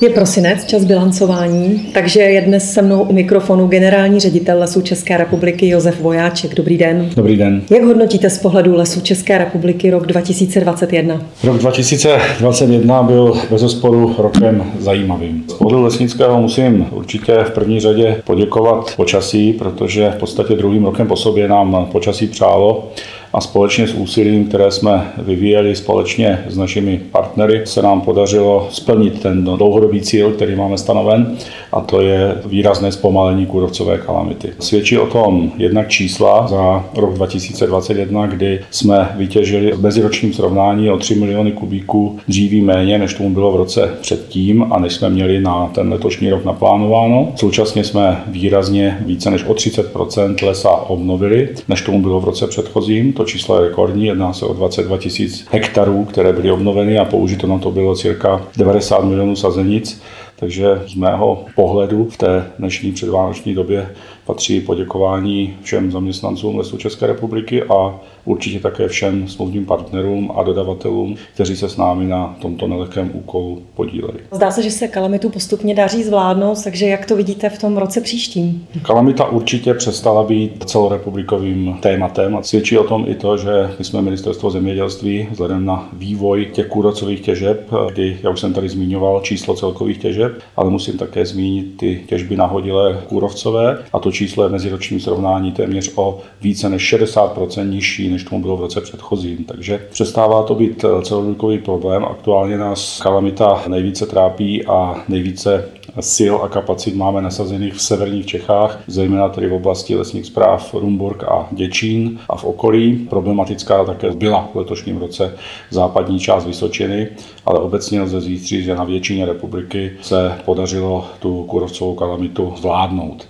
Je prosinec, čas bilancování, takže je dnes se mnou u mikrofonu generální ředitel Lesů České republiky Josef Vojáček. Dobrý den. Dobrý den. Jak hodnotíte z pohledu Lesů České republiky rok 2021? Rok 2021 byl bez sporu rokem zajímavým. Z pohledu lesnického musím určitě v první řadě poděkovat počasí, protože v podstatě druhým rokem po sobě nám počasí přálo a společně s úsilím, které jsme vyvíjeli společně s našimi partnery, se nám podařilo splnit ten dlouhodobý cíl, který máme stanoven, a to je výrazné zpomalení kůrovcové kalamity. Svědčí o tom jednak čísla za rok 2021, kdy jsme vytěžili v meziročním srovnání o 3 miliony kubíků dříví méně, než tomu bylo v roce předtím a než jsme měli na ten letošní rok naplánováno. Současně jsme výrazně více než o 30% lesa obnovili, než tomu bylo v roce předchozím. To číslo je rekordní, jedná se o 22 tisíc hektarů, které byly obnoveny a použito na to bylo cirka 90 milionů sazenic. Takže z mého pohledu v té dnešní předvánoční době patří poděkování všem zaměstnancům Lesů České republiky a určitě také všem smluvním partnerům a dodavatelům, kteří se s námi na tomto nelehkém úkolu podíleli. Zdá se, že se kalamitu postupně daří zvládnout, takže jak to vidíte v tom roce příštím? Kalamita určitě přestala být celorepublikovým tématem a svědčí o tom i to, že my jsme ministerstvo zemědělství vzhledem na vývoj těch kůrocových těžeb, kdy, já už jsem tady zmiňoval číslo celkových těžeb, ale musím také zmínit ty těžby nahodilé kůrovcové a to číslo je v meziročním srovnání téměř o více než 60% nižší, než tomu bylo v roce předchozím. Takže přestává to být celorepublikový problém. Aktuálně nás kalamita nejvíce trápí a nejvíce sil a kapacit máme nasazených v severních Čechách, zejména tedy v oblasti lesních zpráv Rumburg a Děčín a v okolí. Problematická také byla v letošním roce západní část Vysočiny, ale obecně lze zjistit, že na většině republiky se podařilo tu kurovcovou kalamitu zvládnout.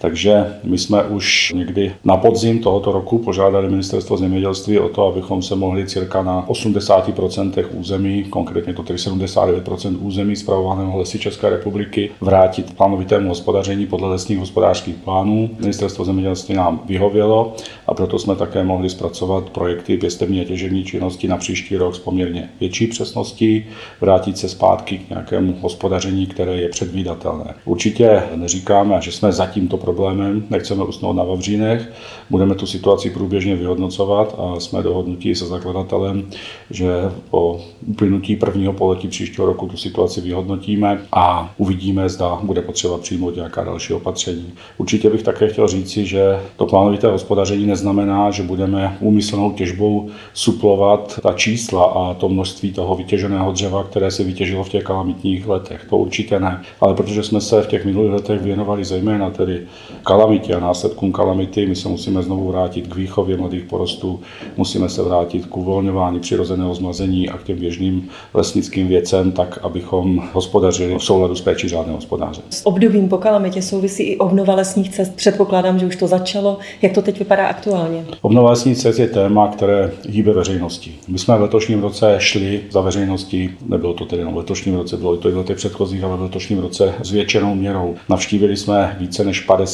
Takže my jsme už někdy na podzim tohoto roku požádali ministerstvo zemědělství o to, abychom se mohli cirka na 80% území, konkrétně to tedy 79% území zpravovaného lesy České republiky, vrátit plánovitému hospodaření podle lesních hospodářských plánů. Ministerstvo zemědělství nám vyhovělo a proto jsme také mohli zpracovat projekty pěstební a těžební činnosti na příští rok s poměrně větší přesností, vrátit se zpátky k nějakému hospodaření, které je předvídatelné. Určitě neříkáme, že jsme za tímto problémem, nechceme usnout na Vavřínech, budeme tu situaci průběžně vyhodnocovat a jsme dohodnutí se zakladatelem, že po uplynutí prvního poletí příštího roku tu situaci vyhodnotíme a uvidíme, zda bude potřeba přijmout nějaká další opatření. Určitě bych také chtěl říci, že to plánovité hospodaření neznamená, že budeme úmyslnou těžbou suplovat ta čísla a to množství toho vytěženého dřeva, které se vytěžilo v těch kalamitních letech. To určitě ne. Ale protože jsme se v těch minulých letech věnovali zejména tedy kalamitě a následkům kalamity, my se musíme znovu vrátit k výchově mladých porostů, musíme se vrátit k uvolňování přirozeného zmazení a k těm běžným lesnickým věcem, tak abychom hospodařili v souladu s péčí řádného hospodáře. S obdobím po kalamitě souvisí i obnova lesních cest. Předpokládám, že už to začalo. Jak to teď vypadá aktuálně? Obnova lesních cest je téma, které hýbe veřejností. My jsme v letošním roce šli za veřejností, nebylo to tedy v letošním roce, bylo to i v letech předchozích, ale v letošním roce s většinou měrou. Navštívili jsme více než 50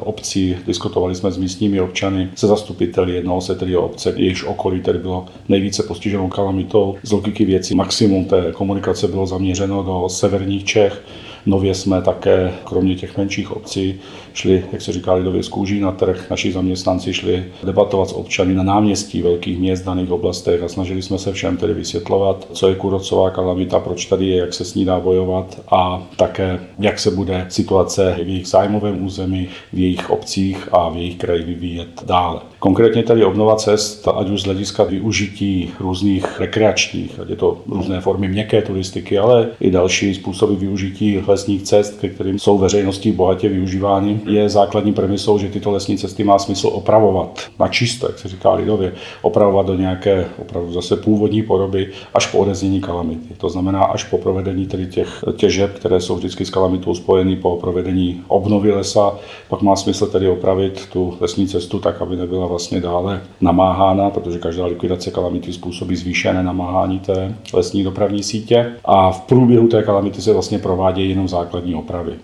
obcí, diskutovali jsme s místními občany, se zastupiteli, jednalo se tedy o obce, jejichž okolí tedy bylo nejvíce postiženo kalamitou. Z logiky věcí maximum té komunikace bylo zaměřeno do severních Čech, Nově jsme také, kromě těch menších obcí, šli, jak se říká lidově, z kůží na trh. Naši zaměstnanci šli debatovat s občany na náměstí velkých měst v daných oblastech a snažili jsme se všem tedy vysvětlovat, co je kůrovcová kalamita, proč tady je, jak se s ní dá bojovat a také, jak se bude situace v jejich zájmovém území, v jejich obcích a v jejich kraji vyvíjet dále. Konkrétně tady obnova cest, ať už z hlediska využití různých rekreačních, ať je to různé formy měkké turistiky, ale i další způsoby využití lesních cest, ke kterým jsou veřejností bohatě využívány, je základní premisou, že tyto lesní cesty má smysl opravovat na čisto, jak se říká lidově, opravovat do nějaké opravdu zase původní podoby až po odeznění kalamity. To znamená až po provedení tedy těch těžeb, které jsou vždycky s kalamitou spojeny po provedení obnovy lesa, pak má smysl tedy opravit tu lesní cestu tak, aby nebyla vlastně dále namáhána, protože každá likvidace kalamity způsobí zvýšené namáhání té lesní dopravní sítě a v průběhu té kalamity se vlastně provádějí jenom základní opravy.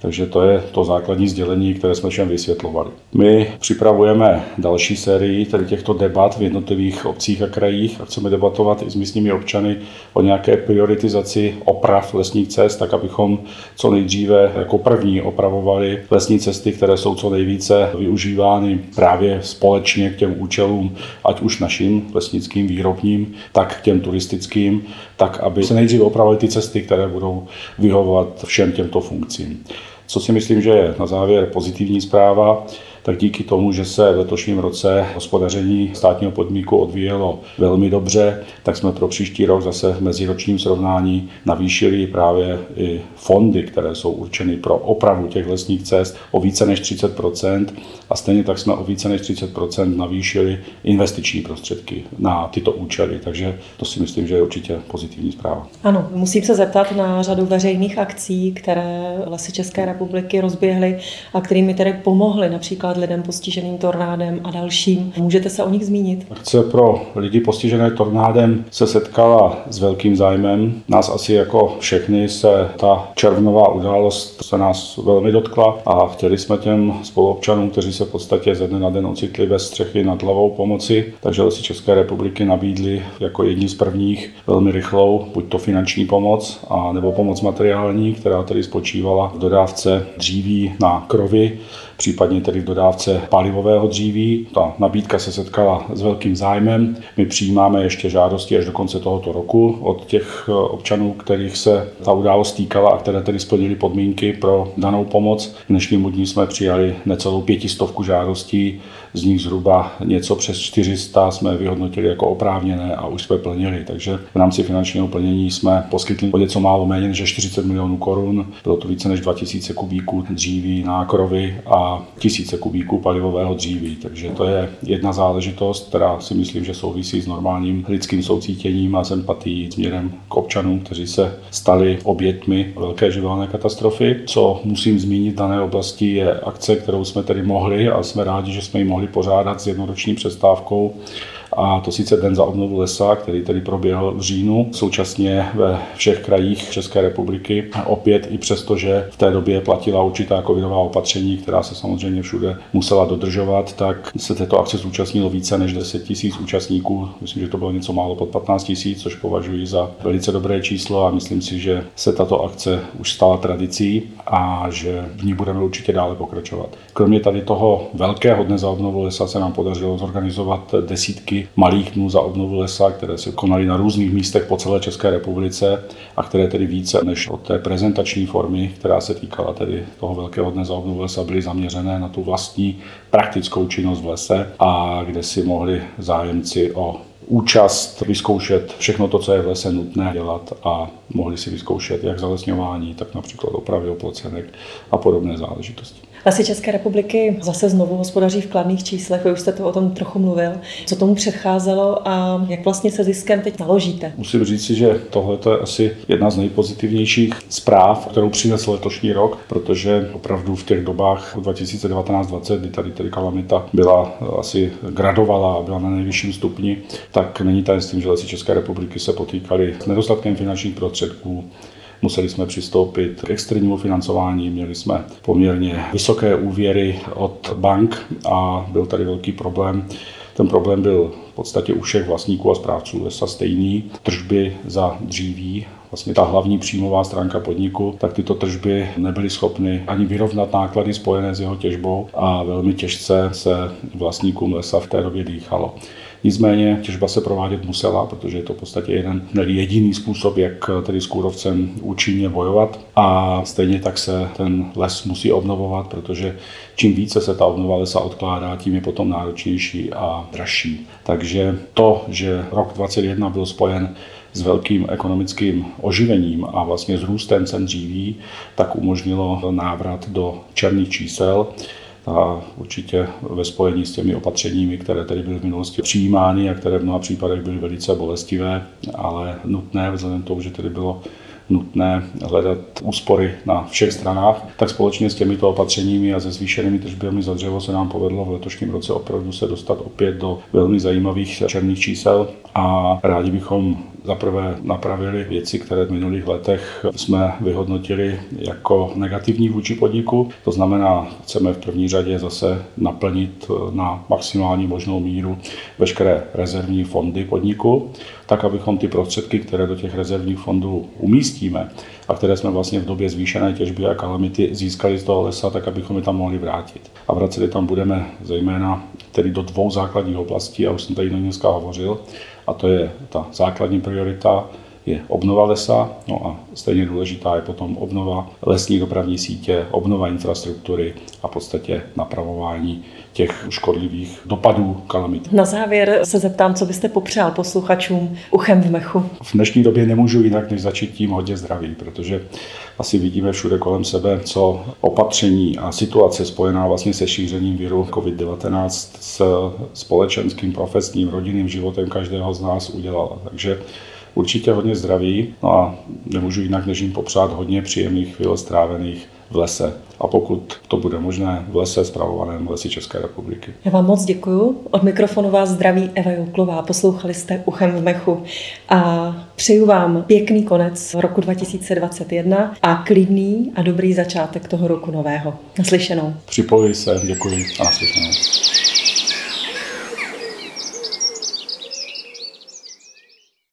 Takže to je to základní sdělení, které jsme všem vysvětlovali. My připravujeme další sérii tedy těchto debat v jednotlivých obcích a krajích a chceme debatovat i s místními občany o nějaké prioritizaci oprav lesních cest, tak abychom co nejdříve jako první opravovali lesní cesty, které jsou co nejvíce využívány právě společně k těm účelům, ať už našim lesnickým výrobním, tak k těm turistickým, tak aby se nejdříve opravily ty cesty, které budou vyhovovat všem těmto funkcím. Co si myslím, že je na závěr pozitivní zpráva, tak díky tomu, že se v letošním roce hospodaření státního podniku odvíjelo velmi dobře, tak jsme pro příští rok zase v meziročním srovnání navýšili právě i fondy, které jsou určeny pro opravu těch lesních cest o více než 30% a stejně tak jsme o více než 30% navýšili investiční prostředky na tyto účely. Takže to si myslím, že je určitě pozitivní zpráva. Ano, musím se zeptat na řadu veřejných akcí, které Lesy České republiky rozběhly a kterými tedy pomohly například lidem postiženým tornádem a dalším. Můžete se o nich zmínit? Akce pro lidi postižené tornádem se setkala s velkým zájmem. Nás asi jako všechny se ta červnová událost se nás velmi dotkla a chtěli jsme těm spoluobčanům, kteří se v podstatě ze dne na den ocitli bez střechy nad hlavou pomoci, takže lesy České republiky nabídli jako jedni z prvních velmi rychlou, buď to finanční pomoc, a nebo pomoc materiální, která tedy spočívala v dodávce dříví na krovy, případně tedy v dodávce palivového dříví. Ta nabídka se setkala s velkým zájmem. My přijímáme ještě žádosti až do konce tohoto roku od těch eh, občanů, kterých se ta událost týkala a které tedy splnili podmínky pro danou pomoc. K dnešnímu dní jsme přijali necelou pětistovku žádostí, z nich zhruba něco přes 400 jsme vyhodnotili jako oprávněné a už jsme plnili. Takže v rámci finančního plnění jsme poskytli o něco málo méně než 40 milionů korun. Bylo to více než 2000 kubíků dříví, nákrovy a tisíce kubíků palivového dříví. Takže to je jedna záležitost, která si myslím, že souvisí s normálním lidským soucítěním a sympatií směrem k občanům, kteří se stali obětmi velké živelné katastrofy. Co musím zmínit v dané oblasti je akce, kterou jsme tedy mohli a jsme rádi, že jsme ji mohli pořádat s jednoroční přestávkou a to sice Den za obnovu lesa, který tedy proběhl v říjnu, současně ve všech krajích České republiky. Opět i přesto, že v té době platila určitá covidová opatření, která se samozřejmě všude musela dodržovat, tak se této akce zúčastnilo více než 10 tisíc účastníků. Myslím, že to bylo něco málo pod 15 tisíc, což považuji za velice dobré číslo a myslím si, že se tato akce už stala tradicí a že v ní budeme určitě dále pokračovat. Kromě tady toho velkého dne za obnovu lesa se nám podařilo zorganizovat desítky malých dnů za obnovu lesa, které se konaly na různých místech po celé České republice a které tedy více než od té prezentační formy, která se týkala tedy toho velkého dne za obnovu lesa, byly zaměřené na tu vlastní praktickou činnost v lese a kde si mohli zájemci o účast, vyzkoušet všechno to, co je v lese nutné dělat a mohli si vyzkoušet jak zalesňování, tak například opravy oplocenek a podobné záležitosti. Lesy České republiky zase znovu hospodaří v kladných číslech, vy už jste to o tom trochu mluvil. Co tomu předcházelo a jak vlastně se ziskem teď naložíte? Musím říct si, že tohle je asi jedna z nejpozitivnějších zpráv, kterou přinesl letošní rok, protože opravdu v těch dobách 2019-2020, kdy tady tedy kalamita byla asi gradovala a byla na nejvyšším stupni, tak není tajemstvím, že lesy České republiky se potýkaly s nedostatkem finančních prostředků, Museli jsme přistoupit k externímu financování, měli jsme poměrně vysoké úvěry od bank a byl tady velký problém. Ten problém byl v podstatě u všech vlastníků a správců lesa stejný. Tržby za dříví vlastně ta hlavní příjmová stránka podniku, tak tyto tržby nebyly schopny ani vyrovnat náklady spojené s jeho těžbou a velmi těžce se vlastníkům lesa v té době dýchalo. Nicméně těžba se provádět musela, protože je to v podstatě jeden jediný způsob, jak tedy s kůrovcem účinně bojovat. A stejně tak se ten les musí obnovovat, protože čím více se ta obnova lesa odkládá, tím je potom náročnější a dražší. Takže to, že rok 2021 byl spojen s velkým ekonomickým oživením a vlastně s růstem cen dříví, tak umožnilo návrat do černých čísel a určitě ve spojení s těmi opatřeními, které tady byly v minulosti přijímány a které v mnoha případech byly velice bolestivé, ale nutné vzhledem k tomu, že tedy bylo nutné hledat úspory na všech stranách, tak společně s těmito opatřeními a se zvýšenými tržbami za dřevo se nám povedlo v letošním roce opravdu se dostat opět do velmi zajímavých černých čísel a rádi bychom zaprvé napravili věci, které v minulých letech jsme vyhodnotili jako negativní vůči podniku. To znamená, chceme v první řadě zase naplnit na maximální možnou míru veškeré rezervní fondy podniku, tak abychom ty prostředky, které do těch rezervních fondů umístíme a které jsme vlastně v době zvýšené těžby a kalamity získali z toho lesa, tak abychom je tam mohli vrátit. A vraceli tam budeme zejména tedy do dvou základních oblastí, a už jsem tady dneska hovořil, a to je ta základní priorita, je obnova lesa, no a stejně důležitá je potom obnova lesní dopravní sítě, obnova infrastruktury a v podstatě napravování těch škodlivých dopadů kalamit. Na závěr se zeptám, co byste popřál posluchačům uchem v mechu. V dnešní době nemůžu jinak, než začít tím hodně zdraví, protože asi vidíme všude kolem sebe, co opatření a situace spojená vlastně se šířením viru COVID-19 s společenským, profesním, rodinným životem každého z nás udělala. Takže určitě hodně zdraví, no a nemůžu jinak než jim popřát hodně příjemných chvíl strávených v lese. A pokud to bude možné, v lese zpravovaném lesy České republiky. Já vám moc děkuju. Od mikrofonu vás zdraví Eva Jouklová. Poslouchali jste Uchem v mechu. A přeju vám pěkný konec roku 2021 a klidný a dobrý začátek toho roku nového. Naslyšenou. Připojuji se, děkuji a naslyšenou.